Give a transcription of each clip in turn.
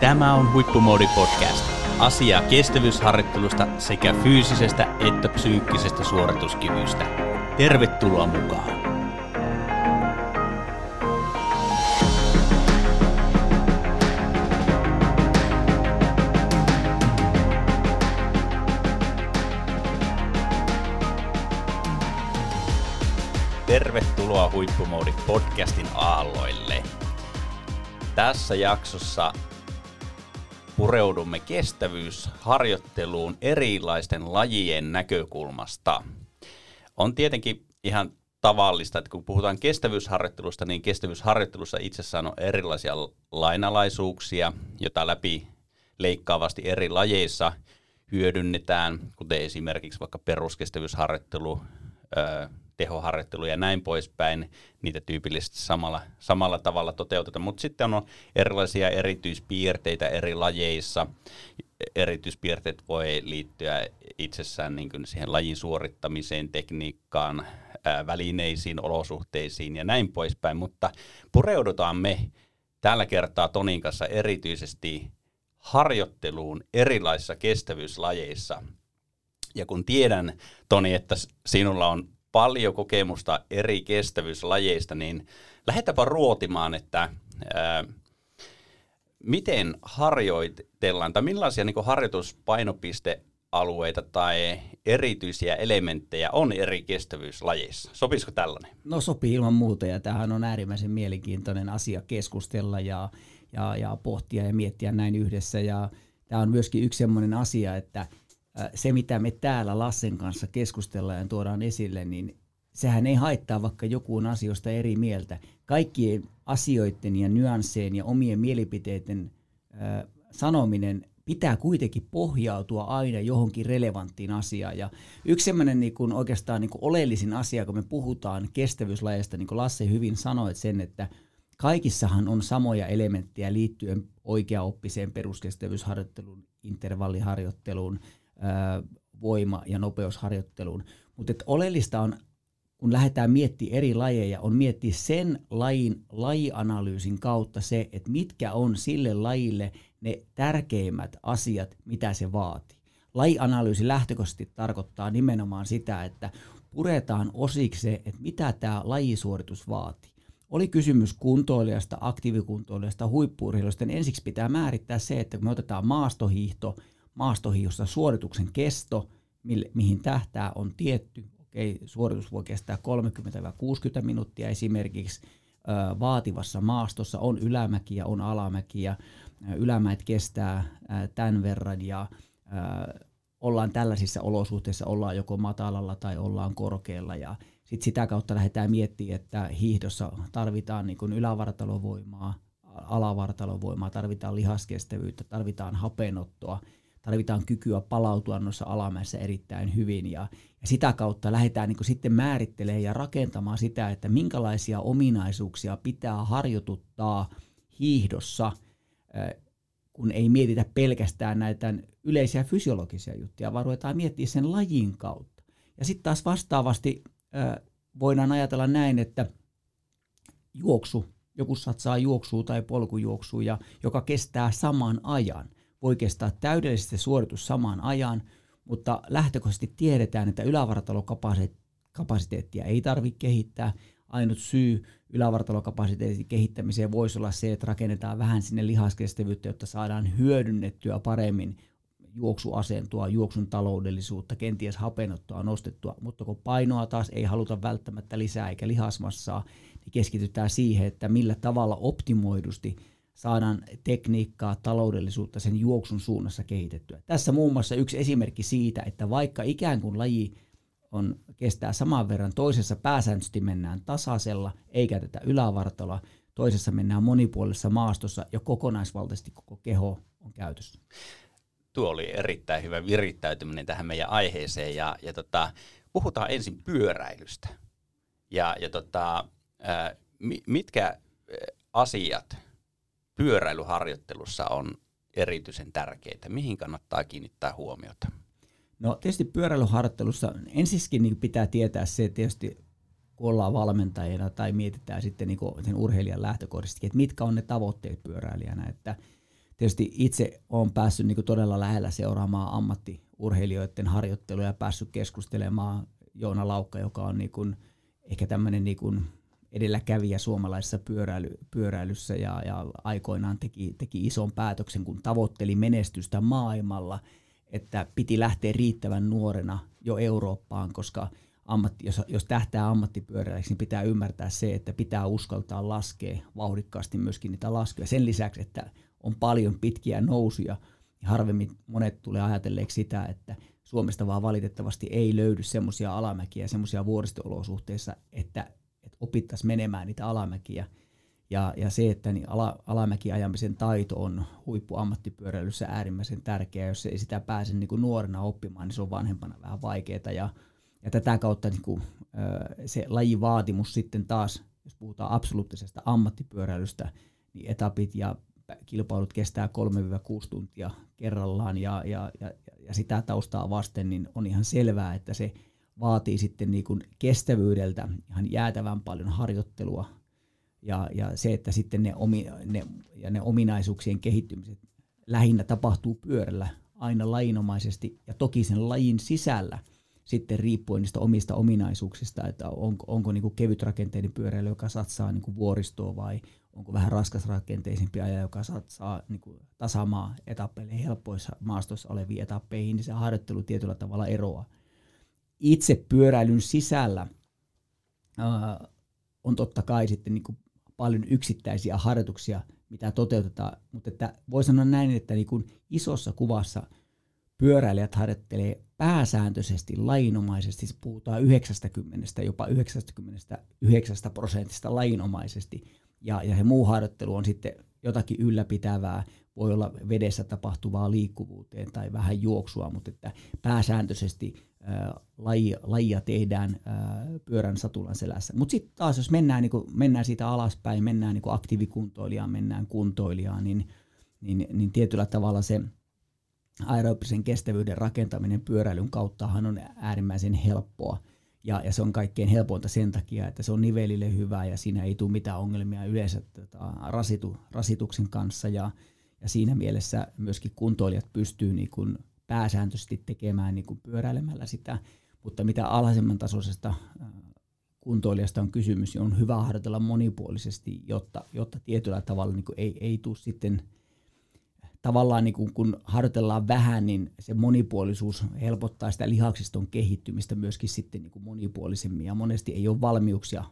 Tämä on Huippumoodi Podcast. Asiaa kestävyysharjoittelusta sekä fyysisestä että psyykkisestä suorituskyvystä. Tervetuloa mukaan! Tervetuloa Huippumoodi podcastin aalloille. Tässä jaksossa pureudumme kestävyysharjoitteluun erilaisten lajien näkökulmasta. On tietenkin ihan tavallista, että kun puhutaan kestävyysharjoittelusta, niin kestävyysharjoittelussa itsessään on erilaisia lainalaisuuksia, joita läpi leikkaavasti eri lajeissa hyödynnetään, kuten esimerkiksi vaikka peruskestävyysharjoittelu, tehoharjoittelu ja näin poispäin, niitä tyypillisesti samalla, samalla tavalla toteutetaan. Mutta sitten on erilaisia erityispiirteitä eri lajeissa. Erityispiirteet voi liittyä itsessään niin kuin siihen lajin suorittamiseen, tekniikkaan, ää, välineisiin, olosuhteisiin ja näin poispäin. Mutta pureudutaan me tällä kertaa Tonin kanssa erityisesti harjoitteluun erilaisissa kestävyyslajeissa. Ja kun tiedän, Toni, että sinulla on paljon kokemusta eri kestävyyslajeista, niin lähdetäänpä ruotimaan, että ää, miten harjoitellaan tai millaisia niin harjoituspainopistealueita tai erityisiä elementtejä on eri kestävyyslajeissa. Sopisiko tällainen? No sopii ilman muuta ja tämähän on äärimmäisen mielenkiintoinen asia keskustella ja, ja, ja pohtia ja miettiä näin yhdessä. Ja tämä on myöskin yksi sellainen asia, että – se, mitä me täällä Lassen kanssa keskustellaan ja tuodaan esille, niin sehän ei haittaa, vaikka joku on asioista eri mieltä. Kaikkien asioiden ja nyansseen ja omien mielipiteiden sanominen pitää kuitenkin pohjautua aina johonkin relevanttiin asiaan. Ja yksi sellainen niin kuin oikeastaan niin kuin oleellisin asia, kun me puhutaan kestävyyslajeista, niin kuin Lasse hyvin sanoi sen, että kaikissahan on samoja elementtejä liittyen oikeaoppiseen peruskestävyysharjoitteluun, intervalliharjoitteluun, voima- ja nopeusharjoitteluun. Mutta oleellista on, kun lähdetään miettimään eri lajeja, on miettiä sen lajin lajianalyysin kautta se, että mitkä on sille lajille ne tärkeimmät asiat, mitä se vaatii. Lajianalyysi lähtökohtaisesti tarkoittaa nimenomaan sitä, että puretaan osiksi se, että mitä tämä lajisuoritus vaatii. Oli kysymys kuntoilijasta, aktiivikuntoilijasta, huippuurheilusta, niin ensiksi pitää määrittää se, että kun me otetaan maastohiihto, maastohiihdossa suorituksen kesto, mihin tähtää, on tietty. Okei, suoritus voi kestää 30-60 minuuttia esimerkiksi vaativassa maastossa. On ylämäkiä, on alamäkiä. Ylämäet kestää tämän verran ja ollaan tällaisissa olosuhteissa, ollaan joko matalalla tai ollaan korkealla ja sit sitä kautta lähdetään miettimään, että hiihdossa tarvitaan niin ylävartalovoimaa, alavartalovoimaa, tarvitaan lihaskestävyyttä, tarvitaan hapenottoa – tarvitaan kykyä palautua noissa alamäessä erittäin hyvin ja, ja sitä kautta lähdetään niin sitten määrittelemään ja rakentamaan sitä, että minkälaisia ominaisuuksia pitää harjoituttaa hiihdossa, kun ei mietitä pelkästään näitä yleisiä fysiologisia juttuja, vaan ruvetaan miettiä sen lajin kautta. Ja sitten taas vastaavasti voidaan ajatella näin, että juoksu, joku satsaa juoksua tai polkujuoksua, ja, joka kestää saman ajan – voi kestää täydellisesti suoritus samaan ajan, mutta lähtökohtaisesti tiedetään, että ylävartalokapasiteettia ei tarvitse kehittää. Ainut syy ylävartalokapasiteetin kehittämiseen voisi olla se, että rakennetaan vähän sinne lihaskestävyyttä, jotta saadaan hyödynnettyä paremmin juoksuasentoa, juoksun taloudellisuutta, kenties hapenottoa nostettua, mutta kun painoa taas ei haluta välttämättä lisää eikä lihasmassaa, niin keskitytään siihen, että millä tavalla optimoidusti saadaan tekniikkaa, taloudellisuutta sen juoksun suunnassa kehitettyä. Tässä muun muassa yksi esimerkki siitä, että vaikka ikään kuin laji on, kestää saman verran, toisessa pääsääntöisesti mennään tasaisella, ei käytetä ylävartaloa, toisessa mennään monipuolisessa maastossa ja kokonaisvaltaisesti koko keho on käytössä. Tuo oli erittäin hyvä virittäytyminen tähän meidän aiheeseen ja, ja tota, puhutaan ensin pyöräilystä. Ja, ja tota, mitkä asiat pyöräilyharjoittelussa on erityisen tärkeitä? Mihin kannattaa kiinnittää huomiota? No tietysti pyöräilyharjoittelussa ensiskin niin pitää tietää se, että tietysti kun ollaan valmentajina tai mietitään sitten niin sen urheilijan lähtökohdista, että mitkä on ne tavoitteet pyöräilijänä. Että tietysti itse olen päässyt niin todella lähellä seuraamaan ammattiurheilijoiden harjoittelua ja päässyt keskustelemaan Joona Laukka, joka on niin ehkä tämmöinen niin edelläkävijä suomalaisessa pyöräily, pyöräilyssä ja, ja aikoinaan teki, teki ison päätöksen, kun tavoitteli menestystä maailmalla, että piti lähteä riittävän nuorena jo Eurooppaan, koska ammatti, jos, jos tähtää ammattipyöräilijäksi, niin pitää ymmärtää se, että pitää uskaltaa laskea vauhdikkaasti myöskin niitä laskuja. Sen lisäksi, että on paljon pitkiä nousuja, niin harvemmin monet tulee ajatelleeksi sitä, että Suomesta vaan valitettavasti ei löydy semmoisia alamäkiä, semmoisia vuoristo-olosuhteissa, että, että opittaisiin menemään niitä alamäkiä. Ja, ja se, että niin ala, alamäkiajamisen taito on huippuammattipyöräilyssä äärimmäisen tärkeää. Jos ei sitä pääse niin kuin nuorena oppimaan, niin se on vanhempana vähän vaikeaa. Ja, ja tätä kautta niin kuin, se lajivaatimus sitten taas, jos puhutaan absoluuttisesta ammattipyöräilystä, niin etapit ja kilpailut kestää 3-6 tuntia kerrallaan ja, ja, ja, ja sitä taustaa vasten niin on ihan selvää, että se vaatii sitten niin kuin kestävyydeltä ihan jäätävän paljon harjoittelua ja, ja se, että sitten ne, omi, ne, ja ne ominaisuuksien kehittymiset lähinnä tapahtuu pyörällä aina lainomaisesti ja toki sen lajin sisällä sitten riippuen niistä omista ominaisuuksista, että onko, onko niin kevytrakenteinen pyöräily, joka satsaa niin kuin vuoristoon vai onko vähän raskasrakenteisempi aja, joka saa niin kuin tasamaa etappeille helpoissa maastoissa oleviin etappeihin, niin se harjoittelu tietyllä tavalla eroaa. Itse pyöräilyn sisällä ää, on totta kai sitten niin kuin paljon yksittäisiä harjoituksia, mitä toteutetaan, mutta että voi sanoa näin, että niin kuin isossa kuvassa pyöräilijät harjoittelee pääsääntöisesti lainomaisesti, siis puhutaan 90, jopa 99 prosentista lainomaisesti, ja, ja se muu harjoittelu on sitten jotakin ylläpitävää, voi olla vedessä tapahtuvaa liikkuvuuteen tai vähän juoksua, mutta että pääsääntöisesti ää, lajia, lajia tehdään ää, pyörän satulan selässä. Mutta sitten taas, jos mennään, niin kun, mennään siitä alaspäin, mennään niin aktiivikuntoilijaan, mennään kuntoilijaan, niin, niin, niin tietyllä tavalla se aerobisen kestävyyden rakentaminen pyöräilyn kauttahan on äärimmäisen helppoa. Ja, ja se on kaikkein helpointa sen takia, että se on nivelille hyvä ja siinä ei tule mitään ongelmia yleensä tota, rasitu, rasituksen kanssa. Ja, ja siinä mielessä myöskin kuntoilijat pystyy niin kuin pääsääntöisesti tekemään niin kuin pyöräilemällä sitä. Mutta mitä alhaisemman tasoisesta kuntoilijasta on kysymys, niin on hyvä harjoitella monipuolisesti, jotta, jotta tietyllä tavalla niin kuin ei, ei tule sitten – tavallaan niin kun, kun harjoitellaan vähän, niin se monipuolisuus helpottaa sitä lihaksiston kehittymistä myöskin sitten niin kuin monipuolisemmin. Ja monesti ei ole valmiuksia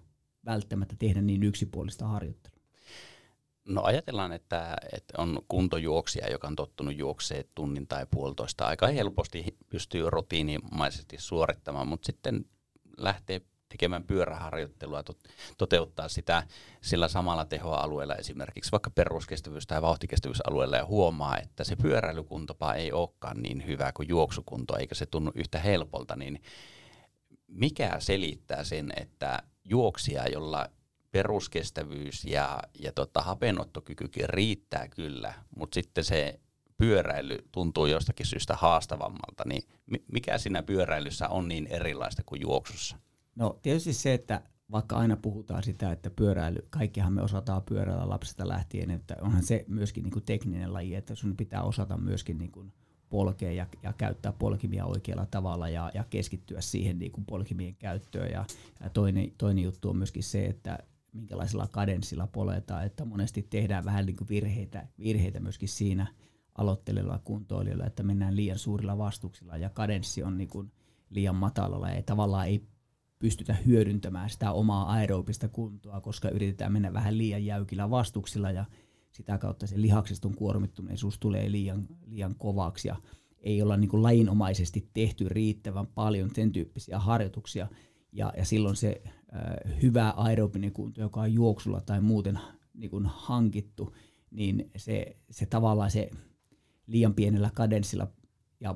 välttämättä tehdä niin yksipuolista harjoittelua. No ajatellaan, että, että on kuntojuoksija, joka on tottunut juokseen tunnin tai puolitoista. Aika helposti pystyy rutiinimaisesti suorittamaan, mutta sitten lähtee tekemään pyöräharjoittelua, toteuttaa sitä sillä samalla tehoalueella esimerkiksi vaikka peruskestävyys- tai vauhtikestävyysalueella ja huomaa, että se pyöräilykuntopa ei olekaan niin hyvä kuin juoksukunto, eikä se tunnu yhtä helpolta, niin mikä selittää sen, että juoksija, jolla peruskestävyys ja, ja tota, hapenottokykykin riittää kyllä, mutta sitten se pyöräily tuntuu jostakin syystä haastavammalta, niin mikä siinä pyöräilyssä on niin erilaista kuin juoksussa? No tietysti se, että vaikka aina puhutaan sitä, että pyöräily, kaikkihan me osataan pyöräillä lapsesta lähtien, että onhan se myöskin niin kuin tekninen laji, että sun pitää osata myöskin niin kuin polkea ja, ja käyttää polkimia oikealla tavalla ja, ja keskittyä siihen niin kuin polkimien käyttöön. Ja, ja toinen, toinen juttu on myöskin se, että minkälaisella kadenssilla poletaan, että monesti tehdään vähän niin kuin virheitä, virheitä myöskin siinä aloittelella kuntoilijoilla, että mennään liian suurilla vastuksilla ja kadenssi on niin kuin liian matalalla ja tavallaan ei pystytä hyödyntämään sitä omaa aerobista kuntoa, koska yritetään mennä vähän liian jäykillä vastuksilla ja sitä kautta se lihaksiston kuormittuneisuus tulee liian, liian kovaksi ja ei olla niin kuin lajinomaisesti tehty riittävän paljon sen tyyppisiä harjoituksia ja, ja silloin se äh, hyvä aerobinen kunto, joka on juoksulla tai muuten niin kuin hankittu, niin se, se tavallaan se liian pienellä kadenssilla ja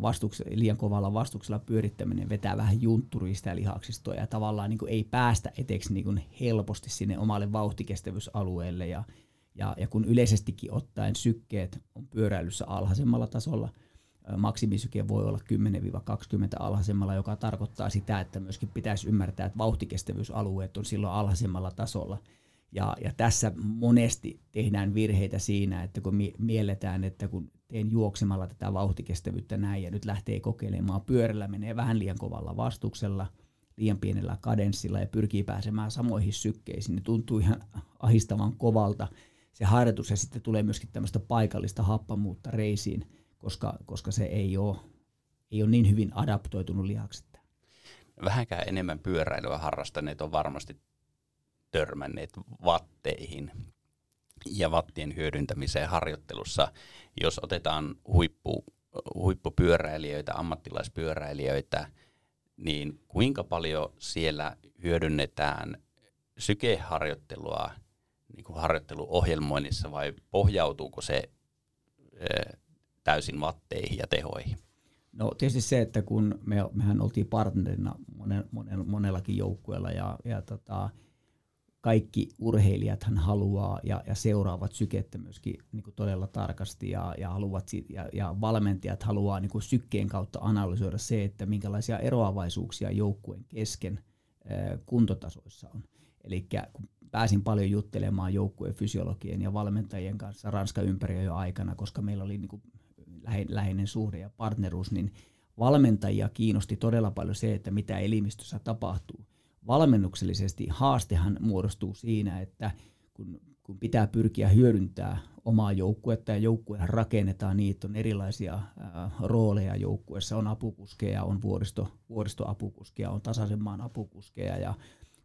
liian kovalla vastuksella pyörittäminen vetää vähän juntturista ja lihaksistoa ja tavallaan niin kuin ei päästä eteeksi niin kuin helposti sinne omalle vauhtikestävyysalueelle. Ja, ja, ja kun yleisestikin ottaen sykkeet on pyöräilyssä alhaisemmalla tasolla, maksimisyke voi olla 10-20 alhaisemmalla, joka tarkoittaa sitä, että myöskin pitäisi ymmärtää, että vauhtikestävyysalueet on silloin alhaisemmalla tasolla. Ja, ja tässä monesti tehdään virheitä siinä, että kun mielletään, että kun teen juoksemalla tätä vauhtikestävyyttä näin ja nyt lähtee kokeilemaan pyörällä, menee vähän liian kovalla vastuksella, liian pienellä kadenssilla ja pyrkii pääsemään samoihin sykkeisiin, niin tuntuu ihan ahistavan kovalta se harjoitus ja sitten tulee myöskin tämmöistä paikallista happamuutta reisiin, koska, koska se ei ole, ei ole niin hyvin adaptoitunut lihakset. Vähänkään enemmän pyöräilyä harrastaneet on varmasti törmänneet vatteihin ja vattien hyödyntämiseen harjoittelussa. Jos otetaan huippu, huippupyöräilijöitä, ammattilaispyöräilijöitä, niin kuinka paljon siellä hyödynnetään sykeharjoittelua niin kuin harjoitteluohjelmoinnissa vai pohjautuuko se täysin vatteihin ja tehoihin? No tietysti se, että kun me, mehän oltiin partnerina monen, monen, monellakin joukkueella ja, ja tota, kaikki urheilijathan haluaa ja, ja seuraavat sykettä myöskin niin kuin todella tarkasti ja, ja, haluavat, ja, ja valmentajat haluaa niin kuin sykkeen kautta analysoida se, että minkälaisia eroavaisuuksia joukkueen kesken ää, kuntotasoissa on. Eli kun pääsin paljon juttelemaan joukkueen fysiologien ja valmentajien kanssa Ranska ympäri jo aikana, koska meillä oli niin kuin läheinen suhde ja partneruus, niin valmentajia kiinnosti todella paljon se, että mitä elimistössä tapahtuu. Valmennuksellisesti haastehan muodostuu siinä, että kun, kun pitää pyrkiä hyödyntää omaa joukkuetta ja joukkuehan rakennetaan, niitä on erilaisia ää, rooleja joukkueessa, on apukuskeja, on vuoristo, vuoristoapukuskeja, on tasaisen maan apukuskeja ja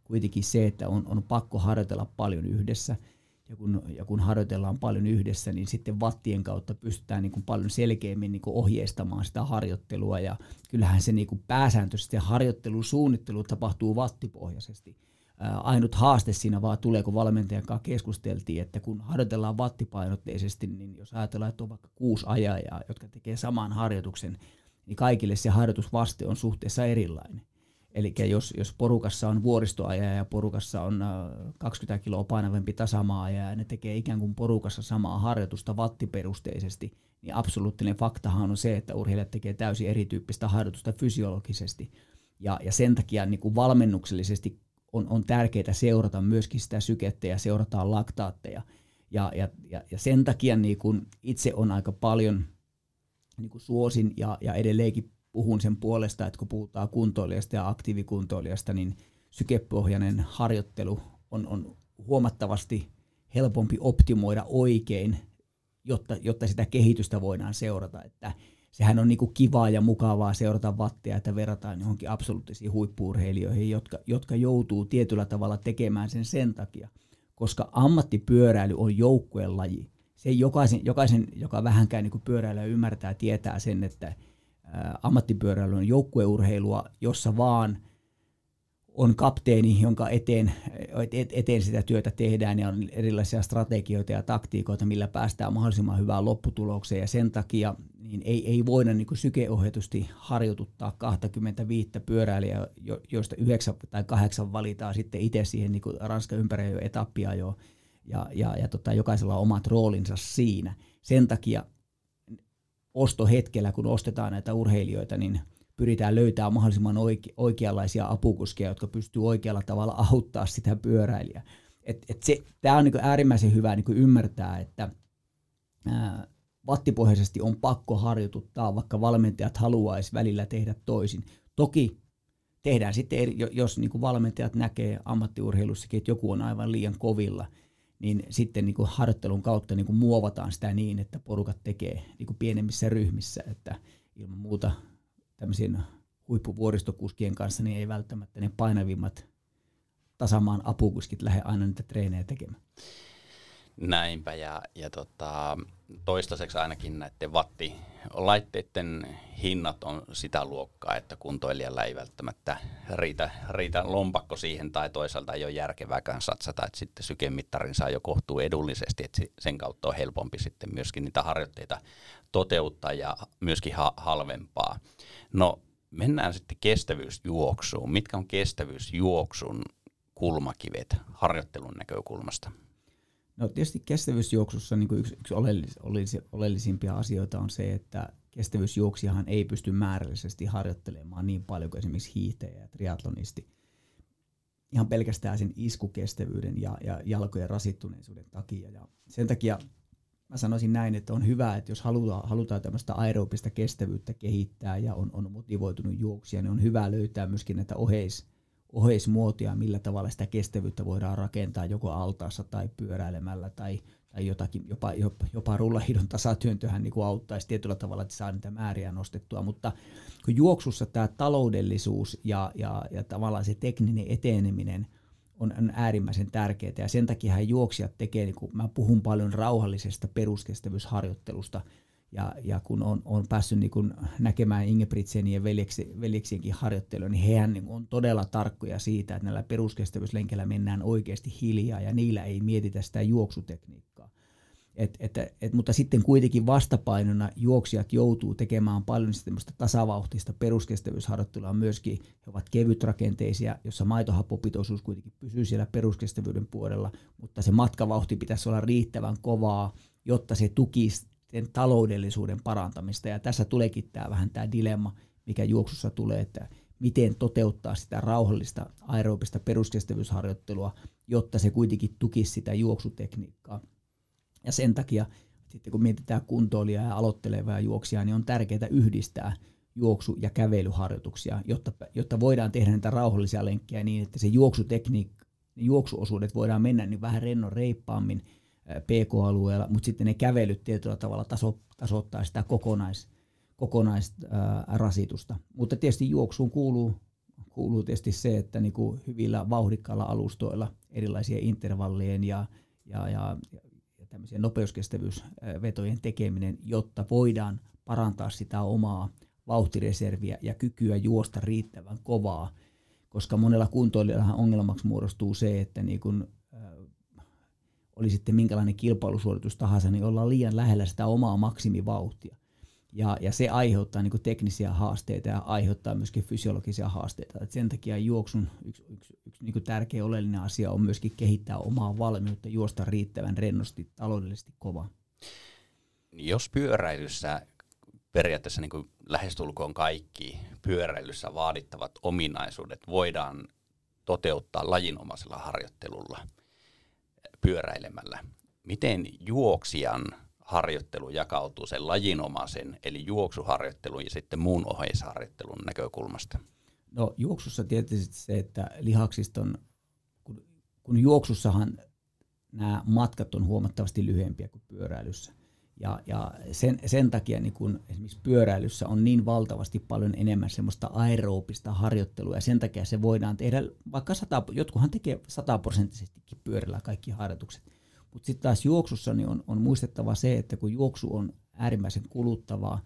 kuitenkin se, että on, on pakko harjoitella paljon yhdessä – ja kun, ja kun harjoitellaan paljon yhdessä, niin sitten vattien kautta pystytään niin kuin paljon selkeämmin niin kuin ohjeistamaan sitä harjoittelua. Ja kyllähän se niin kuin pääsääntöisesti harjoittelun suunnittelu tapahtuu vattipohjaisesti. Ää, ainut haaste siinä vaan tulee, kun valmentajan kanssa keskusteltiin, että kun harjoitellaan vattipainotteisesti, niin jos ajatellaan, että on vaikka kuusi ajajaa, jotka tekee saman harjoituksen, niin kaikille se harjoitusvaste on suhteessa erilainen. Eli jos, jos porukassa on vuoristoaja ja porukassa on 20 äh, kiloa painavempi tasamaaja ja ne tekee ikään kuin porukassa samaa harjoitusta vattiperusteisesti, niin absoluuttinen faktahan on se, että urheilijat tekee täysin erityyppistä harjoitusta fysiologisesti. Ja, ja sen takia niin kuin valmennuksellisesti on, on tärkeää seurata myöskin sitä sykettä ja seurataan laktaatteja. Ja, ja, ja, ja sen takia niin kuin itse on aika paljon niin kuin suosin ja, ja edelleenkin puhun sen puolesta, että kun puhutaan kuntoilijasta ja aktiivikuntoilijasta, niin sykepohjainen harjoittelu on, on huomattavasti helpompi optimoida oikein, jotta, jotta sitä kehitystä voidaan seurata. Että sehän on niin kuin kivaa ja mukavaa seurata vattia, että verrataan johonkin absoluuttisiin huippuurheilijoihin, jotka, jotka joutuu tietyllä tavalla tekemään sen sen takia, koska ammattipyöräily on joukkueen laji. Se jokaisen, jokaisen joka vähänkään niin pyöräilyä ymmärtää, tietää sen, että ammattipyöräily on joukkueurheilua, jossa vaan on kapteeni, jonka eteen, eteen sitä työtä tehdään ja on erilaisia strategioita ja taktiikoita, millä päästään mahdollisimman hyvään lopputulokseen. Ja sen takia niin ei, ei voida niin kuin sykeohjatusti harjoituttaa 25 pyöräilijää, joista 9 tai 8 valitaan sitten itse siihen niin Ranskan ympäri etappia jo. Ja, ja, ja tota, jokaisella on omat roolinsa siinä. Sen takia ostohetkellä, kun ostetaan näitä urheilijoita, niin pyritään löytämään mahdollisimman oike- oikeanlaisia apukuskeja, jotka pystyy oikealla tavalla auttaa sitä pyöräilijää. Et, et se, tämä on niinku äärimmäisen hyvä niinku ymmärtää, että ää, vattipohjaisesti on pakko harjoituttaa, vaikka valmentajat haluaisi välillä tehdä toisin. Toki tehdään sitten, jos niinku valmentajat näkee ammattiurheilussakin, että joku on aivan liian kovilla – niin sitten niin kuin harjoittelun kautta niin kuin muovataan sitä niin, että porukat tekee niin kuin pienemmissä ryhmissä, että ilman muuta tämmöisien huippuvuoristokuskien kanssa niin ei välttämättä ne painavimmat tasamaan apukuskit lähde aina niitä treenejä tekemään. Näinpä, ja, ja tota, toistaiseksi ainakin näiden wattilaitteiden hinnat on sitä luokkaa, että kuntoilijalla ei välttämättä riitä, riitä lompakko siihen, tai toisaalta ei ole järkevääkään satsata, että sitten sykemittarin saa jo kohtuu edullisesti, että sen kautta on helpompi sitten myöskin niitä harjoitteita toteuttaa ja myöskin ha- halvempaa. No mennään sitten kestävyysjuoksuun. Mitkä on kestävyysjuoksun kulmakivet harjoittelun näkökulmasta? No tietysti kestävyysjuoksussa niin kuin yksi, yksi oleellis, oleellis, oleellisimpia asioita on se, että kestävyysjuoksijahan ei pysty määrällisesti harjoittelemaan niin paljon kuin esimerkiksi hiihtäjä ja triatlonisti. ihan pelkästään sen iskukestävyyden ja, ja jalkojen rasittuneisuuden takia. Ja sen takia mä sanoisin näin, että on hyvä, että jos halutaan, halutaan tämmöistä aerobista kestävyyttä kehittää ja on, on motivoitunut juoksia, niin on hyvä löytää myöskin näitä oheis, oheismuotoja, millä tavalla sitä kestävyyttä voidaan rakentaa joko altaassa tai pyöräilemällä tai, tai jotakin, jopa, jopa, jopa rullahidon tasatyöntöhän niin auttaisi tietyllä tavalla, että saa niitä määriä nostettua, mutta kun juoksussa tämä taloudellisuus ja, ja, ja tavallaan se tekninen eteneminen on, on äärimmäisen tärkeää ja sen takia juoksijat tekee, niin kuin mä puhun paljon rauhallisesta peruskestävyysharjoittelusta, ja, ja kun on, on päässyt niin kun näkemään Ingebrigtsenin ja veljeksi, veljeksienkin harjoittelua, niin hehän niin on todella tarkkoja siitä, että näillä peruskestävyyslenkeillä mennään oikeasti hiljaa ja niillä ei mietitä sitä juoksutekniikkaa. Et, et, et, mutta sitten kuitenkin vastapainona juoksijat joutuu tekemään paljon tasavauhtista peruskestävyysharjoittelua myöskin. He ovat kevytrakenteisia, jossa maitohappopitoisuus kuitenkin pysyy siellä peruskestävyyden puolella, mutta se matkavauhti pitäisi olla riittävän kovaa, jotta se tukisi sen taloudellisuuden parantamista. Ja tässä tuleekin tämä vähän tämä dilemma, mikä juoksussa tulee, että miten toteuttaa sitä rauhallista aerobista peruskestävyysharjoittelua, jotta se kuitenkin tukisi sitä juoksutekniikkaa. Ja sen takia sitten kun mietitään kuntoilijaa ja aloittelevaa juoksijaa, niin on tärkeää yhdistää juoksu- ja kävelyharjoituksia, jotta, jotta voidaan tehdä näitä rauhallisia lenkkejä niin, että se juoksutekniikka, juoksuosuudet voidaan mennä niin vähän rennon reippaammin – PK-alueella, mutta sitten ne kävelyt tietyllä tavalla taso, tasoittaa sitä kokonais, kokonaisrasitusta. Mutta tietysti juoksuun kuuluu, kuuluu tietysti se, että niin kuin hyvillä vauhdikkailla alustoilla erilaisia intervallien ja, ja, ja, ja tämmöisiä nopeuskestävyysvetojen tekeminen, jotta voidaan parantaa sitä omaa vauhtireserviä ja kykyä juosta riittävän kovaa, koska monella kuntoilijallahan ongelmaksi muodostuu se, että niin kun oli sitten minkälainen kilpailusuoritus tahansa, niin ollaan liian lähellä sitä omaa maksimivauhtia. Ja, ja se aiheuttaa niin teknisiä haasteita ja aiheuttaa myöskin fysiologisia haasteita. Et sen takia juoksun yksi, yksi, yksi niin tärkeä oleellinen asia on myöskin kehittää omaa valmiutta juosta riittävän rennosti, taloudellisesti kova. Jos pyöräilyssä periaatteessa niin lähestulkoon kaikki pyöräilyssä vaadittavat ominaisuudet voidaan toteuttaa lajinomaisella harjoittelulla – pyöräilemällä. Miten juoksijan harjoittelu jakautuu sen lajinomaisen, eli juoksuharjoittelun ja sitten muun oheisharjoittelun näkökulmasta? No juoksussa tietysti se, että lihaksiston, kun, kun juoksussahan nämä matkat on huomattavasti lyhyempiä kuin pyöräilyssä. Ja, ja sen, sen takia niin kun esimerkiksi pyöräilyssä on niin valtavasti paljon enemmän semmoista aeroopista harjoittelua, ja sen takia se voidaan tehdä, vaikka sata, jotkuhan tekee sataprosenttisestikin pyörällä kaikki harjoitukset. Mutta sitten taas juoksussa niin on, on muistettava se, että kun juoksu on äärimmäisen kuluttavaa,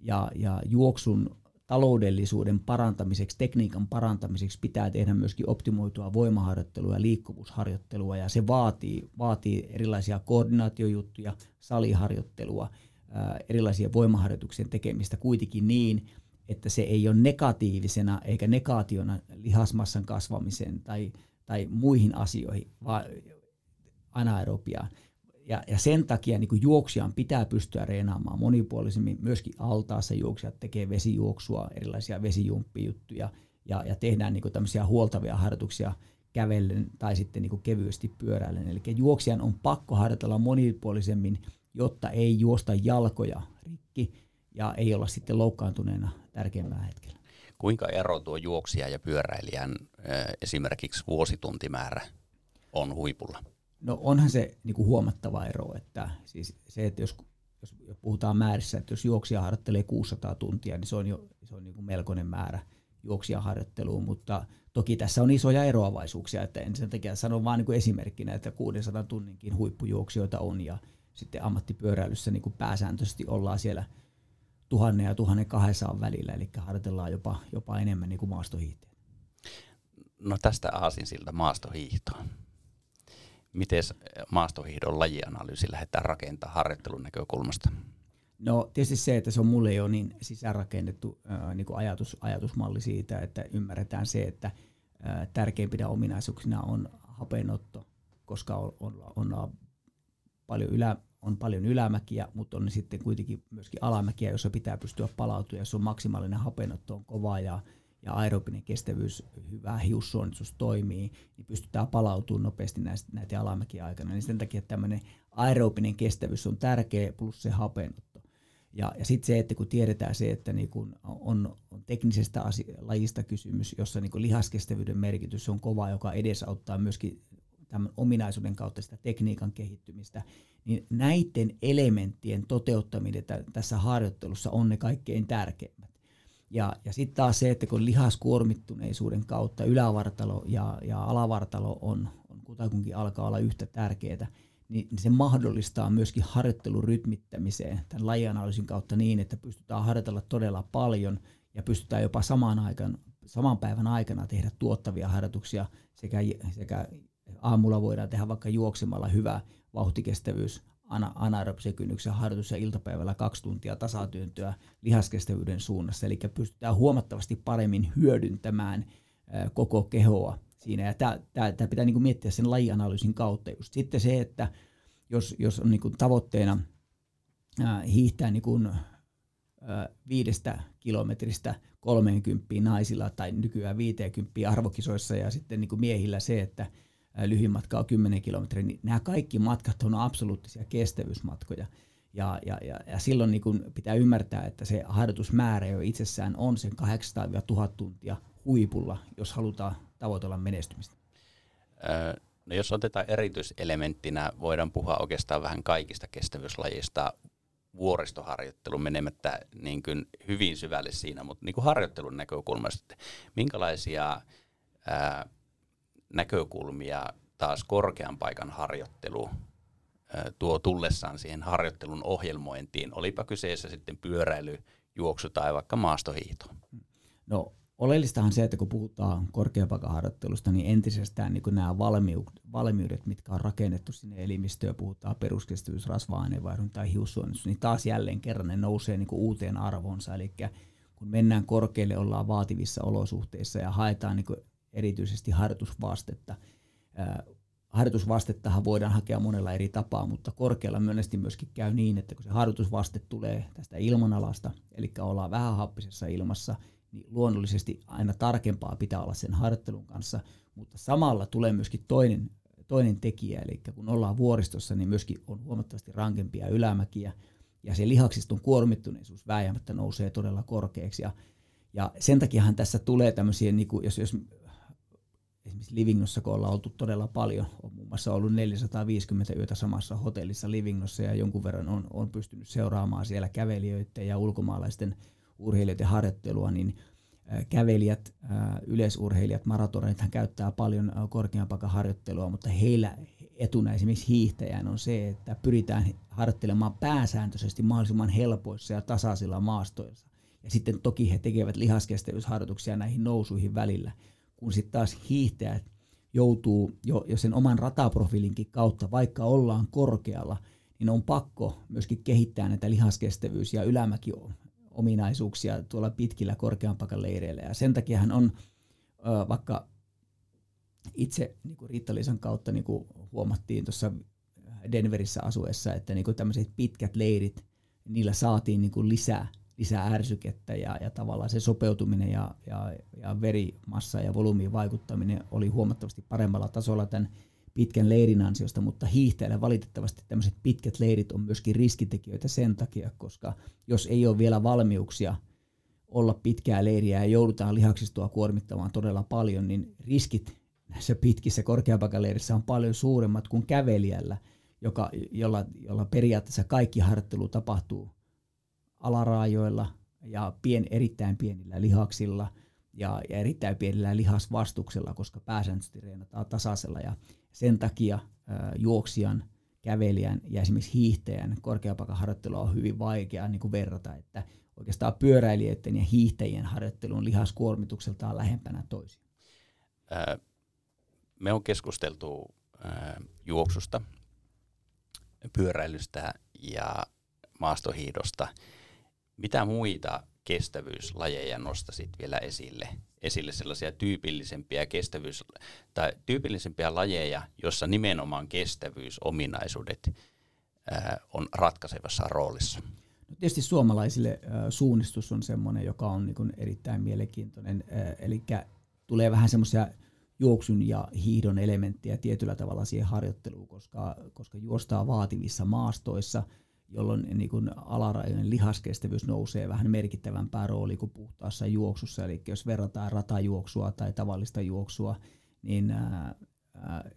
ja, ja juoksun taloudellisuuden parantamiseksi, tekniikan parantamiseksi pitää tehdä myöskin optimoitua voimaharjoittelua ja liikkuvuusharjoittelua, ja se vaatii, vaatii erilaisia koordinaatiojuttuja, saliharjoittelua, ää, erilaisia voimaharjoituksien tekemistä kuitenkin niin, että se ei ole negatiivisena eikä negaationa lihasmassan kasvamiseen tai, tai muihin asioihin, vaan anaerobiaan ja, ja sen takia niin juoksijan pitää pystyä reenaamaan monipuolisemmin. Myöskin altaassa juoksijat tekee vesijuoksua, erilaisia vesijumppijuttuja ja, ja tehdään niin tämmöisiä huoltavia harjoituksia kävellen tai sitten niin kevyesti pyöräillen. Eli juoksijan on pakko harjoitella monipuolisemmin, jotta ei juosta jalkoja rikki ja ei olla sitten loukkaantuneena tärkeimmällä hetkellä. Kuinka ero tuo juoksija ja pyöräilijän esimerkiksi vuosituntimäärä on huipulla? No onhan se niin kuin huomattava ero, että siis se, että jos, jos puhutaan määrissä, että jos juoksija harjoittelee 600 tuntia, niin se on jo se on niin kuin melkoinen määrä juoksijaharjoitteluun, mutta toki tässä on isoja eroavaisuuksia, että en sen takia sano vain niin kuin esimerkkinä, että 600 tunninkin huippujuoksijoita on ja sitten ammattipyöräilyssä niin kuin pääsääntöisesti ollaan siellä tuhannen ja tuhannen kahdestaan välillä, eli harjoitellaan jopa, jopa enemmän niin kuin maastohiihteen. No tästä aasinsilta maastohiihtoon miten maastohiidon lajianalyysi lähdetään rakentamaan harjoittelun näkökulmasta? No tietysti se, että se on mulle jo niin sisäänrakennettu ää, niin kuin ajatus, ajatusmalli siitä, että ymmärretään se, että ää, tärkeimpinä ominaisuuksina on hapenotto, koska on, on, on, paljon ylä, on paljon ylämäkiä, mutta on sitten kuitenkin myöskin alamäkiä, jossa pitää pystyä palautumaan. Jos on maksimaalinen hapenotto on kova ja, ja aerobinen kestävyys, hyvä hiussuonistus toimii, niin pystytään palautumaan nopeasti näistä, näitä alamäkiä aikana. Niin sen takia tämmöinen aerobinen kestävyys on tärkeä, plus se hapenotto. Ja, ja sitten se, että kun tiedetään se, että niin kun on, on teknisestä asia, lajista kysymys, jossa niin lihaskestävyyden merkitys on kova, joka edesauttaa myöskin tämän ominaisuuden kautta sitä tekniikan kehittymistä, niin näiden elementtien toteuttaminen tässä harjoittelussa on ne kaikkein tärkeimmät. Ja, ja sitten taas se, että kun lihaskuormittuneisuuden kautta ylävartalo ja, ja alavartalo on, on kutakuinkin alkaa olla yhtä tärkeää, niin, niin se mahdollistaa myöskin harjoittelun rytmittämiseen tämän lajianalyysin kautta niin, että pystytään harjoitella todella paljon ja pystytään jopa samaan aikaan, saman päivän aikana tehdä tuottavia harjoituksia sekä, sekä aamulla voidaan tehdä vaikka juoksemalla hyvä vauhtikestävyys, ana- anaerobisen kynnyksen harjoitus ja iltapäivällä kaksi tuntia tasatyöntöä lihaskestävyyden suunnassa. Eli pystytään huomattavasti paremmin hyödyntämään koko kehoa siinä. Ja tämä pitää niinku miettiä sen lajianalyysin kautta. Just sitten se, että jos, jos on niinku tavoitteena hiihtää niinku, viidestä kilometristä 30 naisilla tai nykyään 50 arvokisoissa ja sitten niin kuin miehillä se, että lyhyin matka on 10 kilometriä, niin nämä kaikki matkat on absoluuttisia kestävyysmatkoja. Ja, ja, ja, ja silloin niin kun pitää ymmärtää, että se harjoitusmäärä jo itsessään on sen 800-1000 tuntia huipulla, jos halutaan tavoitella menestymistä. No jos otetaan erityiselementtinä, voidaan puhua oikeastaan vähän kaikista kestävyyslajista vuoristoharjoittelu menemättä niin kuin hyvin syvälle siinä, mutta niin kuin harjoittelun näkökulmasta, minkälaisia ää, näkökulmia taas korkean paikan harjoittelu tuo tullessaan siihen harjoittelun ohjelmointiin, olipa kyseessä sitten pyöräily, juoksu tai vaikka maastohiihto? No oleellistahan se, että kun puhutaan korkeapaikaharjoittelusta, niin entisestään niin nämä valmiudet, valmiudet, mitkä on rakennettu sinne elimistöön, puhutaan peruskestävyys, rasva-aineenvaihdon tai hiussuonistus, niin taas jälleen kerran ne nousee niin uuteen arvonsa. Eli kun mennään korkealle, ollaan vaativissa olosuhteissa ja haetaan niin erityisesti harjoitusvastetta. Harjoitusvastettahan voidaan hakea monella eri tapaa, mutta korkealla myönnästi myöskin käy niin, että kun se harjoitusvaste tulee tästä ilmanalasta, eli ollaan vähän happisessa ilmassa, niin luonnollisesti aina tarkempaa pitää olla sen harjoittelun kanssa, mutta samalla tulee myöskin toinen, toinen tekijä, eli kun ollaan vuoristossa, niin myöskin on huomattavasti rankempia ylämäkiä, ja se lihaksiston kuormittuneisuus vääjäämättä nousee todella korkeaksi, ja, ja sen takiahan tässä tulee tämmöisiä, niin kuin, jos, jos esimerkiksi Livingnossa, kun ollaan oltu todella paljon, on muun muassa ollut 450 yötä samassa hotellissa Livingnossa ja jonkun verran on, on pystynyt seuraamaan siellä kävelijöiden ja ulkomaalaisten urheilijoiden harjoittelua, niin kävelijät, yleisurheilijat, maratoneithan käyttää paljon korkean paikan harjoittelua, mutta heillä etuna esimerkiksi hiihtäjän on se, että pyritään harjoittelemaan pääsääntöisesti mahdollisimman helpoissa ja tasaisilla maastoissa. Ja sitten toki he tekevät lihaskestävyysharjoituksia näihin nousuihin välillä kun sitten taas hiihtäjät joutuu jo, jo sen oman rataprofiilinkin kautta, vaikka ollaan korkealla, niin on pakko myöskin kehittää näitä lihaskestävyys- ja ylämäki ominaisuuksia tuolla pitkillä korkean paikan leireillä. Ja sen takia hän on vaikka itse niin kuin Riitta-Liisan kautta niin kuin huomattiin tuossa Denverissä asuessa, että niin kuin tämmöiset pitkät leirit, niillä saatiin niin kuin lisää lisää ärsykettä ja, ja tavallaan se sopeutuminen ja, ja, ja verimassa ja volyymiin vaikuttaminen oli huomattavasti paremmalla tasolla tämän pitkän leirin ansiosta, mutta hiihtäjällä valitettavasti tämmöiset pitkät leirit on myöskin riskitekijöitä sen takia, koska jos ei ole vielä valmiuksia olla pitkää leiriä ja joudutaan lihaksistoa kuormittamaan todella paljon, niin riskit näissä pitkissä korkeapaikaleirissä on paljon suuremmat kuin kävelijällä, joka, jolla, jolla periaatteessa kaikki harjoittelu tapahtuu alaraajoilla ja pien, erittäin pienillä lihaksilla ja, ja erittäin pienillä lihasvastuksella, koska pääsääntöisesti reenataan tasaisella ja sen takia ää, juoksijan, kävelijän ja esimerkiksi hiihtäjän korkeapaikan harjoittelua on hyvin vaikea niin kuin verrata, että oikeastaan pyöräilijöiden ja hiihtäjien harjoittelu on lihaskuormitukseltaan lähempänä toisiaan. Me on keskusteltu juoksusta, pyöräilystä ja maastohiidosta. Mitä muita kestävyyslajeja nostasit vielä esille? Esille sellaisia tyypillisempiä kestävyys- tai tyypillisempiä lajeja, jossa nimenomaan kestävyysominaisuudet ää, on ratkaisevassa roolissa. No Tietysti suomalaisille suunnistus on semmoinen, joka on niin erittäin mielenkiintoinen. Eli tulee vähän semmoisia juoksun ja hiihdon elementtejä tietyllä tavalla siihen harjoitteluun, koska, koska juostaa vaativissa maastoissa, jolloin niin kuin alarajojen lihaskestävyys nousee vähän merkittävämpää rooli kuin puhtaassa juoksussa. Eli jos verrataan ratajuoksua tai tavallista juoksua, niin ää,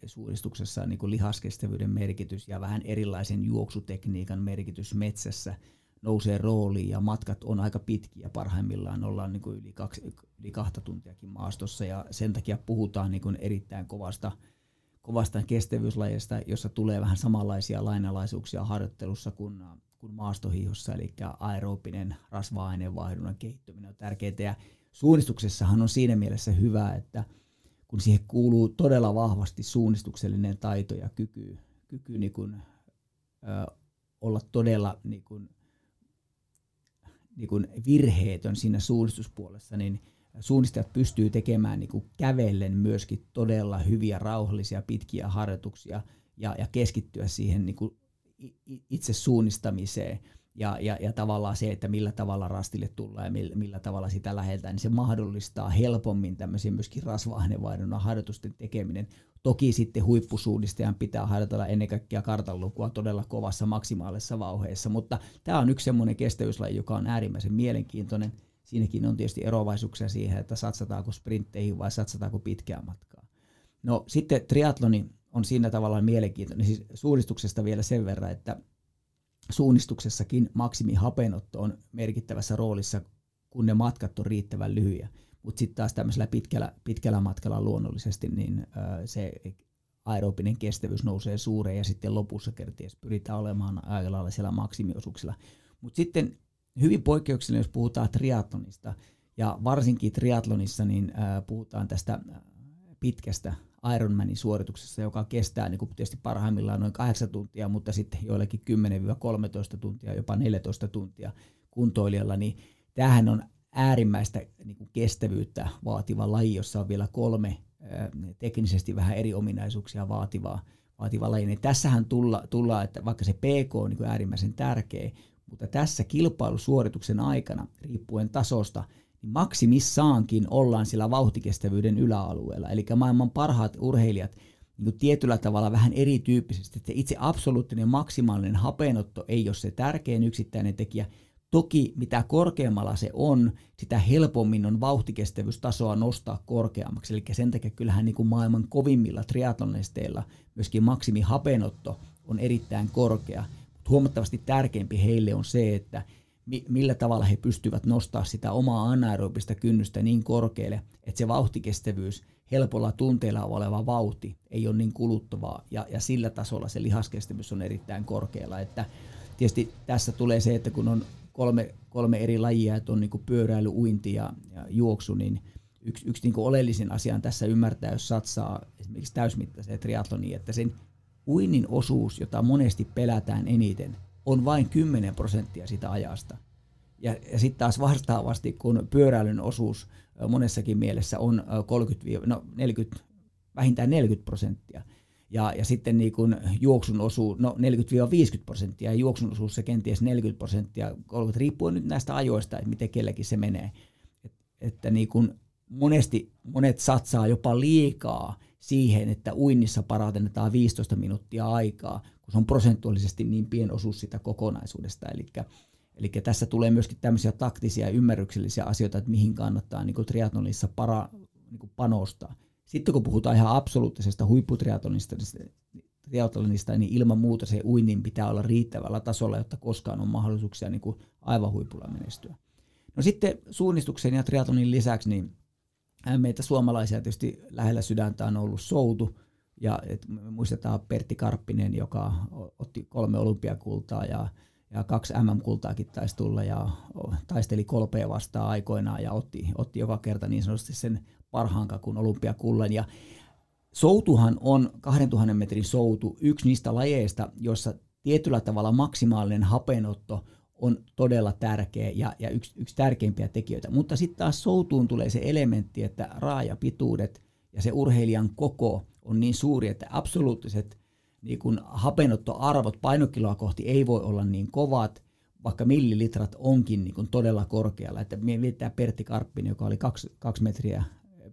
suunnistuksessa niin kuin lihaskestävyyden merkitys ja vähän erilaisen juoksutekniikan merkitys metsässä nousee rooliin ja matkat on aika pitkiä. Parhaimmillaan ollaan niin kuin yli, kaksi, yli kahta tuntiakin maastossa ja sen takia puhutaan niin kuin erittäin kovasta, kovasta kestävyyslajeista, jossa tulee vähän samanlaisia lainalaisuuksia harjoittelussa kuin, kuin maastohiihossa, eli aerobinen rasva-aineenvaihdunnan kehittyminen on tärkeää. Ja suunnistuksessahan on siinä mielessä hyvä, että kun siihen kuuluu todella vahvasti suunnistuksellinen taito ja kyky, kyky niin kuin, ö, olla todella niin kuin, niin kuin virheetön siinä suunnistuspuolessa, niin suunnistajat pystyy tekemään niin kuin kävellen myöskin todella hyviä, rauhallisia, pitkiä harjoituksia ja, ja keskittyä siihen niin kuin itse suunnistamiseen ja, ja, ja tavallaan se, että millä tavalla rastille tullaan ja millä, millä tavalla sitä läheltään, niin se mahdollistaa helpommin tämmöisiä myöskin rasva-ainevaihdunnan harjoitusten tekeminen. Toki sitten huippusuunnistajan pitää harjoitella ennen kaikkea kartanlukua todella kovassa maksimaalisessa vauheessa, mutta tämä on yksi semmoinen kestävyyslaji, joka on äärimmäisen mielenkiintoinen. Siinäkin on tietysti eroavaisuuksia siihen, että satsataanko sprintteihin vai satsataanko pitkään matkaa. No sitten triatloni on siinä tavallaan mielenkiintoinen. Siis suunnistuksesta vielä sen verran, että suunnistuksessakin maksimihapenotto on merkittävässä roolissa, kun ne matkat on riittävän lyhyjä. Mutta sitten taas tämmöisellä pitkällä, pitkällä matkalla luonnollisesti niin se aerobinen kestävyys nousee suureen ja sitten lopussa kerties pyritään olemaan aika lailla siellä maksimiosuuksilla. Mutta sitten hyvin poikkeuksellinen, jos puhutaan triatlonista, ja varsinkin triatlonissa niin puhutaan tästä pitkästä Ironmanin suorituksessa, joka kestää niin kuin tietysti parhaimmillaan noin 8 tuntia, mutta sitten joillekin 10-13 tuntia, jopa 14 tuntia kuntoilijalla, niin tämähän on äärimmäistä niin kuin kestävyyttä vaativa laji, jossa on vielä kolme teknisesti vähän eri ominaisuuksia vaativaa, vaativa laji. Niin tässähän tulla, että vaikka se PK on niin kuin äärimmäisen tärkeä, mutta tässä kilpailusuorituksen aikana, riippuen tasosta, niin maksimissaankin ollaan sillä vauhtikestävyyden yläalueella. Eli maailman parhaat urheilijat niin tietyllä tavalla vähän erityyppisesti, että itse absoluuttinen maksimaalinen hapenotto ei ole se tärkein yksittäinen tekijä. Toki mitä korkeammalla se on, sitä helpommin on vauhtikestävyystasoa nostaa korkeammaksi. Eli sen takia kyllähän niin kuin maailman kovimmilla triatlonesteilla myöskin maksimihapenotto on erittäin korkea. Huomattavasti tärkeämpi heille on se, että millä tavalla he pystyvät nostaa sitä omaa anaerobista kynnystä niin korkealle, että se vauhtikestävyys, helpolla tunteilla oleva vauhti ei ole niin kuluttavaa ja, ja sillä tasolla se lihaskestävyys on erittäin korkealla. Että tietysti tässä tulee se, että kun on kolme, kolme eri lajia, että on niin pyöräily, uinti ja, ja juoksu, niin yksi, yksi niin oleellisin asia on tässä ymmärtää, jos satsaa esimerkiksi täysmittaiseen triatloniin, että sen uinnin osuus, jota monesti pelätään eniten – on vain 10 prosenttia sitä ajasta. Ja, ja sitten taas vastaavasti, kun pyöräilyn osuus monessakin mielessä on 30, no 40, vähintään 40 prosenttia, ja, ja sitten niin kun juoksun osuus, no 40-50 prosenttia, ja juoksun osuus se kenties 40 prosenttia, 30, riippuen nyt näistä ajoista, että miten kellekin se menee. Et, että niin kun monesti monet satsaa jopa liikaa siihen, että uinnissa parannetaan 15 minuuttia aikaa, kun se on prosentuaalisesti niin pieni osuus sitä kokonaisuudesta. Eli, eli tässä tulee myöskin tämmöisiä taktisia ja ymmärryksellisiä asioita, että mihin kannattaa niin triathlonissa para, niin panostaa. Sitten kun puhutaan ihan absoluuttisesta huipputriathlonista, triathlonista, niin ilman muuta se uinnin pitää olla riittävällä tasolla, jotta koskaan on mahdollisuuksia niin kuin aivan huipulla menestyä. No sitten suunnistuksen ja triathlonin lisäksi, niin meitä suomalaisia tietysti lähellä sydäntä on ollut soutu, ja et me muistetaan Pertti Karppinen, joka otti kolme olympiakultaa ja, ja kaksi MM-kultaakin taisi tulla ja taisteli kolpea vastaan aikoinaan ja otti, otti joka kerta niin sanotusti sen parhaan kakun olympiakullan. Ja soutuhan on 2000 metrin soutu yksi niistä lajeista, joissa tietyllä tavalla maksimaalinen hapenotto on todella tärkeä ja, ja yksi, yksi tärkeimpiä tekijöitä. Mutta sitten taas soutuun tulee se elementti, että raajapituudet ja se urheilijan koko on niin suuri, että absoluuttiset niin kun hapenottoarvot painokiloa kohti ei voi olla niin kovat, vaikka millilitrat onkin niin kuin todella korkealla. Että mietitään Pertti Karppinen, joka oli kaksi, kaksi metriä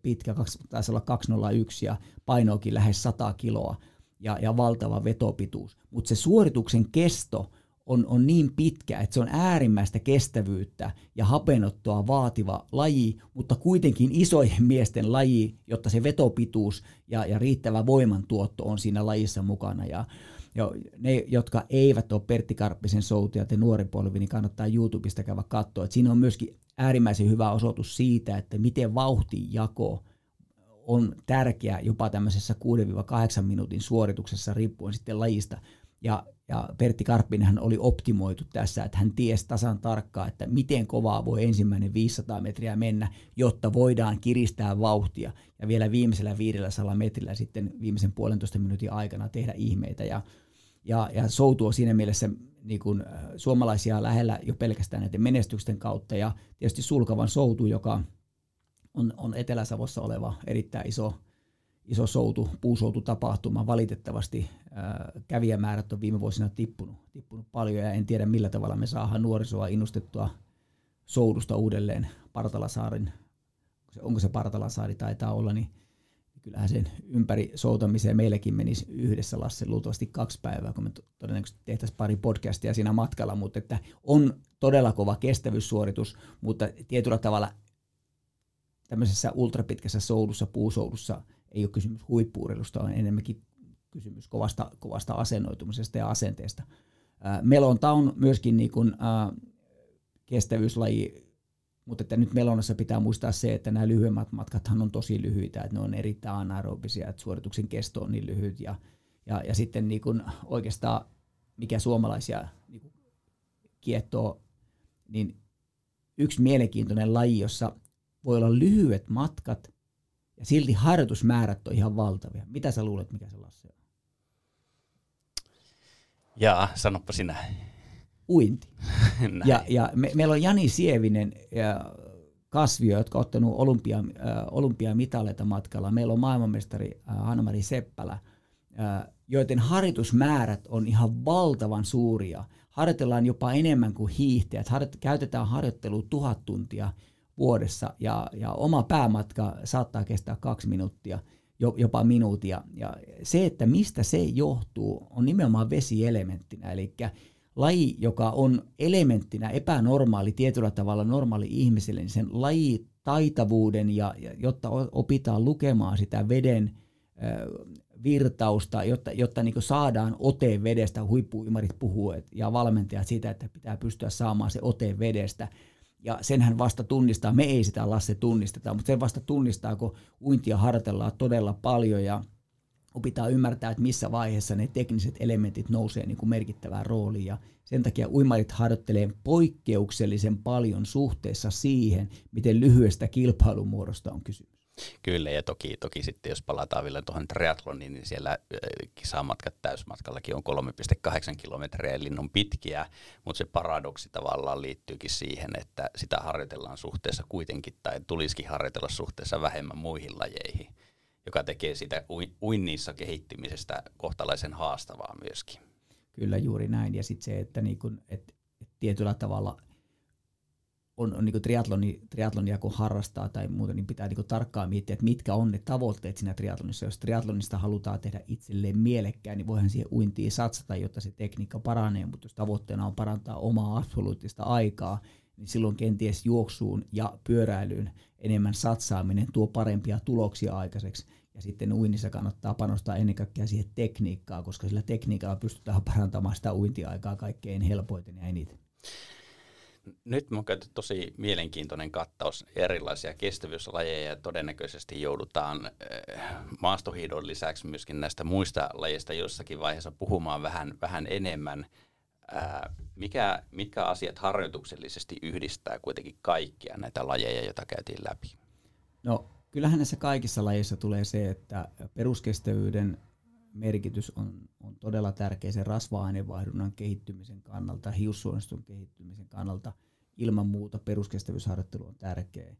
pitkä, kaksi, taisi olla 201 ja painoakin lähes 100 kiloa ja, ja valtava vetopituus. Mutta se suorituksen kesto on, on niin pitkä, että se on äärimmäistä kestävyyttä ja hapenottoa vaativa laji, mutta kuitenkin isojen miesten laji, jotta se vetopituus ja, ja riittävä voimantuotto on siinä lajissa mukana. Ja, ja ne, jotka eivät ole Pertti Karppisen soutia te nuori polvi, niin kannattaa YouTubesta käydä katsoa. Että siinä on myöskin äärimmäisen hyvä osoitus siitä, että miten vauhtijako on tärkeä jopa tämmöisessä 6-8 minuutin suorituksessa riippuen sitten lajista. Ja, ja Pertti Karppinenhan oli optimoitu tässä, että hän tiesi tasan tarkkaan, että miten kovaa voi ensimmäinen 500 metriä mennä, jotta voidaan kiristää vauhtia ja vielä viimeisellä 500 metrillä sitten viimeisen puolentoista minuutin aikana tehdä ihmeitä. Ja, ja, ja Soutu on siinä mielessä niin kuin, äh, suomalaisia lähellä jo pelkästään näiden menestysten kautta ja tietysti Sulkavan Soutu, joka on, on Etelä-Savossa oleva erittäin iso, iso soutu, puusoututapahtuma. Valitettavasti ää, kävijämäärät on viime vuosina tippunut, tippunut paljon ja en tiedä millä tavalla me saadaan nuorisoa innostettua soudusta uudelleen Partalasaarin, onko se Partalasaari taitaa olla, niin kyllähän sen ympäri soutamiseen meillekin menisi yhdessä Lasse luultavasti kaksi päivää, kun me todennäköisesti tehtäisiin pari podcastia siinä matkalla, mutta että on todella kova kestävyyssuoritus, mutta tietyllä tavalla tämmöisessä ultrapitkässä soudussa, puusoudussa ei ole kysymys huippuurilusta, on enemmänkin kysymys kovasta, kovasta asennoitumisesta ja asenteesta. Melonta on myöskin niin kuin, kestävyyslaji mutta että nyt melonassa pitää muistaa se, että nämä lyhyemmät matkathan on tosi lyhyitä, että ne on erittäin anaerobisia, että suorituksen kesto on niin lyhyt. Ja, ja, ja sitten niin kuin oikeastaan mikä suomalaisia niin kuin kiehtoo, niin yksi mielenkiintoinen laji, jossa voi olla lyhyet matkat ja silti harjoitusmäärät on ihan valtavia. Mitä sä luulet, mikä se Lasse on? Jaa, sanoppa sinä uinti. ja, ja me, meillä on Jani Sievinen ja Kasvio, jotka on ottanut olympia, äh, olympiamitaleita matkalla. Meillä on maailmanmestari äh, Hanna-Mari Seppälä, äh, joiden harjoitusmäärät on ihan valtavan suuria. Harjoitellaan jopa enemmän kuin hiihtäjät. Harjoit- käytetään harjoittelu tuhat tuntia vuodessa ja, ja oma päämatka saattaa kestää kaksi minuuttia, jopa minuutia. Ja se, että mistä se johtuu, on nimenomaan vesielementtinä. Eli laji, joka on elementtinä epänormaali tietyllä tavalla normaali ihmiselle, niin sen lajitaitavuuden ja, ja jotta opitaan lukemaan sitä veden äh, virtausta, jotta, jotta niin saadaan ote vedestä, huippuimarit puhuu ja valmentajat sitä, että pitää pystyä saamaan se ote vedestä. Ja senhän vasta tunnistaa, me ei sitä Lasse tunnisteta, mutta sen vasta tunnistaa, kun uintia harjoitellaan todella paljon ja opitaan ymmärtää, että missä vaiheessa ne tekniset elementit nousee niin kuin merkittävään rooliin. Ja sen takia uimarit harjoittelee poikkeuksellisen paljon suhteessa siihen, miten lyhyestä kilpailumuodosta on kysymys. Kyllä, ja toki, toki sitten jos palataan vielä tuohon triathloniin, niin siellä kisamatkat täysmatkallakin on 3,8 kilometriä, eli ne on pitkiä, mutta se paradoksi tavallaan liittyykin siihen, että sitä harjoitellaan suhteessa kuitenkin, tai tulisikin harjoitella suhteessa vähemmän muihin lajeihin joka tekee sitä uinnissa kehittymisestä kohtalaisen haastavaa myöskin. Kyllä juuri näin. Ja sitten se, että niin kun, et, et tietyllä tavalla on, on niin triatloni, triatlonia kun harrastaa tai muuta, niin pitää niin tarkkaan miettiä, että mitkä on ne tavoitteet siinä triatlonissa. Jos triatlonista halutaan tehdä itselleen mielekkään, niin voihan siihen uintiin satsata, jotta se tekniikka paranee, mutta jos tavoitteena on parantaa omaa absoluuttista aikaa, niin silloin kenties juoksuun ja pyöräilyyn enemmän satsaaminen tuo parempia tuloksia aikaiseksi. Ja sitten uinnissa kannattaa panostaa ennen kaikkea siihen tekniikkaan, koska sillä tekniikalla pystytään parantamaan sitä uintiaikaa kaikkein helpoiten ja eniten. Nyt on käyty tosi mielenkiintoinen kattaus erilaisia kestävyyslajeja ja todennäköisesti joudutaan eh, maastohiidon lisäksi myöskin näistä muista lajeista jossakin vaiheessa puhumaan vähän, vähän enemmän – mikä, mitkä asiat harjoituksellisesti yhdistää kuitenkin kaikkia näitä lajeja, joita käytiin läpi? No kyllähän näissä kaikissa lajeissa tulee se, että peruskestävyyden merkitys on, on todella tärkeä sen rasva-ainevaihdunnan kehittymisen kannalta, hiussuoniston kehittymisen kannalta. Ilman muuta peruskestävyysharjoittelu on tärkeä.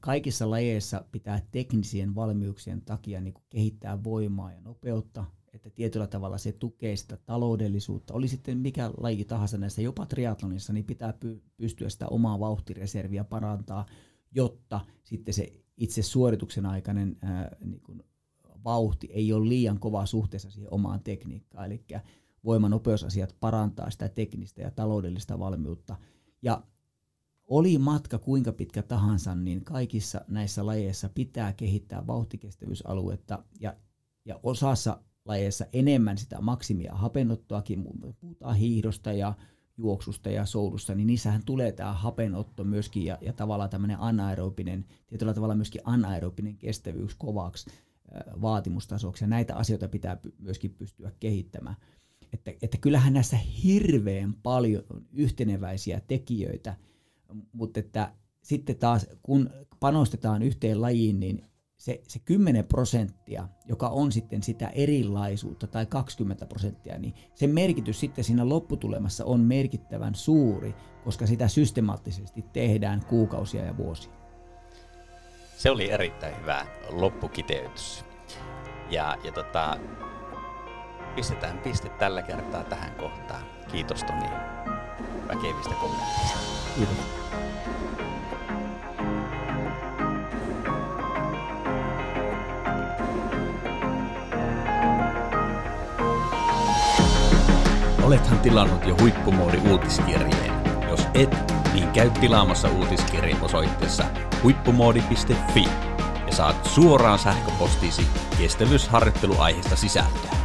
Kaikissa lajeissa pitää teknisien valmiuksien takia niin kehittää voimaa ja nopeutta – että tietyllä tavalla se tukee sitä taloudellisuutta. Oli sitten mikä laji tahansa näissä, jopa triatlonissa, niin pitää py- pystyä sitä omaa vauhtireserviä parantaa, jotta sitten se itse suorituksen aikainen ää, niin vauhti ei ole liian kova suhteessa siihen omaan tekniikkaan. Eli voimanopeusasiat parantaa sitä teknistä ja taloudellista valmiutta. Ja oli matka kuinka pitkä tahansa, niin kaikissa näissä lajeissa pitää kehittää vauhtikestävyysaluetta ja, ja osassa lajeissa enemmän sitä maksimia hapenottoakin, puhutaan hiihdosta ja juoksusta ja soudusta, niin niissähän tulee tämä hapenotto myöskin ja, ja tavallaan tämmöinen anaerobinen, tietyllä tavalla myöskin anaerobinen kestävyys kovaksi vaatimustasoksi ja näitä asioita pitää myöskin pystyä kehittämään. Että, että kyllähän näissä hirveän paljon on yhteneväisiä tekijöitä, mutta että sitten taas kun panostetaan yhteen lajiin, niin se, se 10 prosenttia, joka on sitten sitä erilaisuutta tai 20 prosenttia, niin sen merkitys sitten siinä lopputulemassa on merkittävän suuri, koska sitä systemaattisesti tehdään kuukausia ja vuosia. Se oli erittäin hyvä loppukiteytys. Ja, ja tota, pistetään piste tällä kertaa tähän kohtaan. Kiitos Toni väkevistä kommenteista. Kiitos. Olethan tilannut jo huippumoodi uutiskirjeen. Jos et, niin käy tilaamassa uutiskirje osoitteessa huippumoodi.fi ja saat suoraan sähköpostiisi kestävyysharjoitteluaiheesta sisältöä.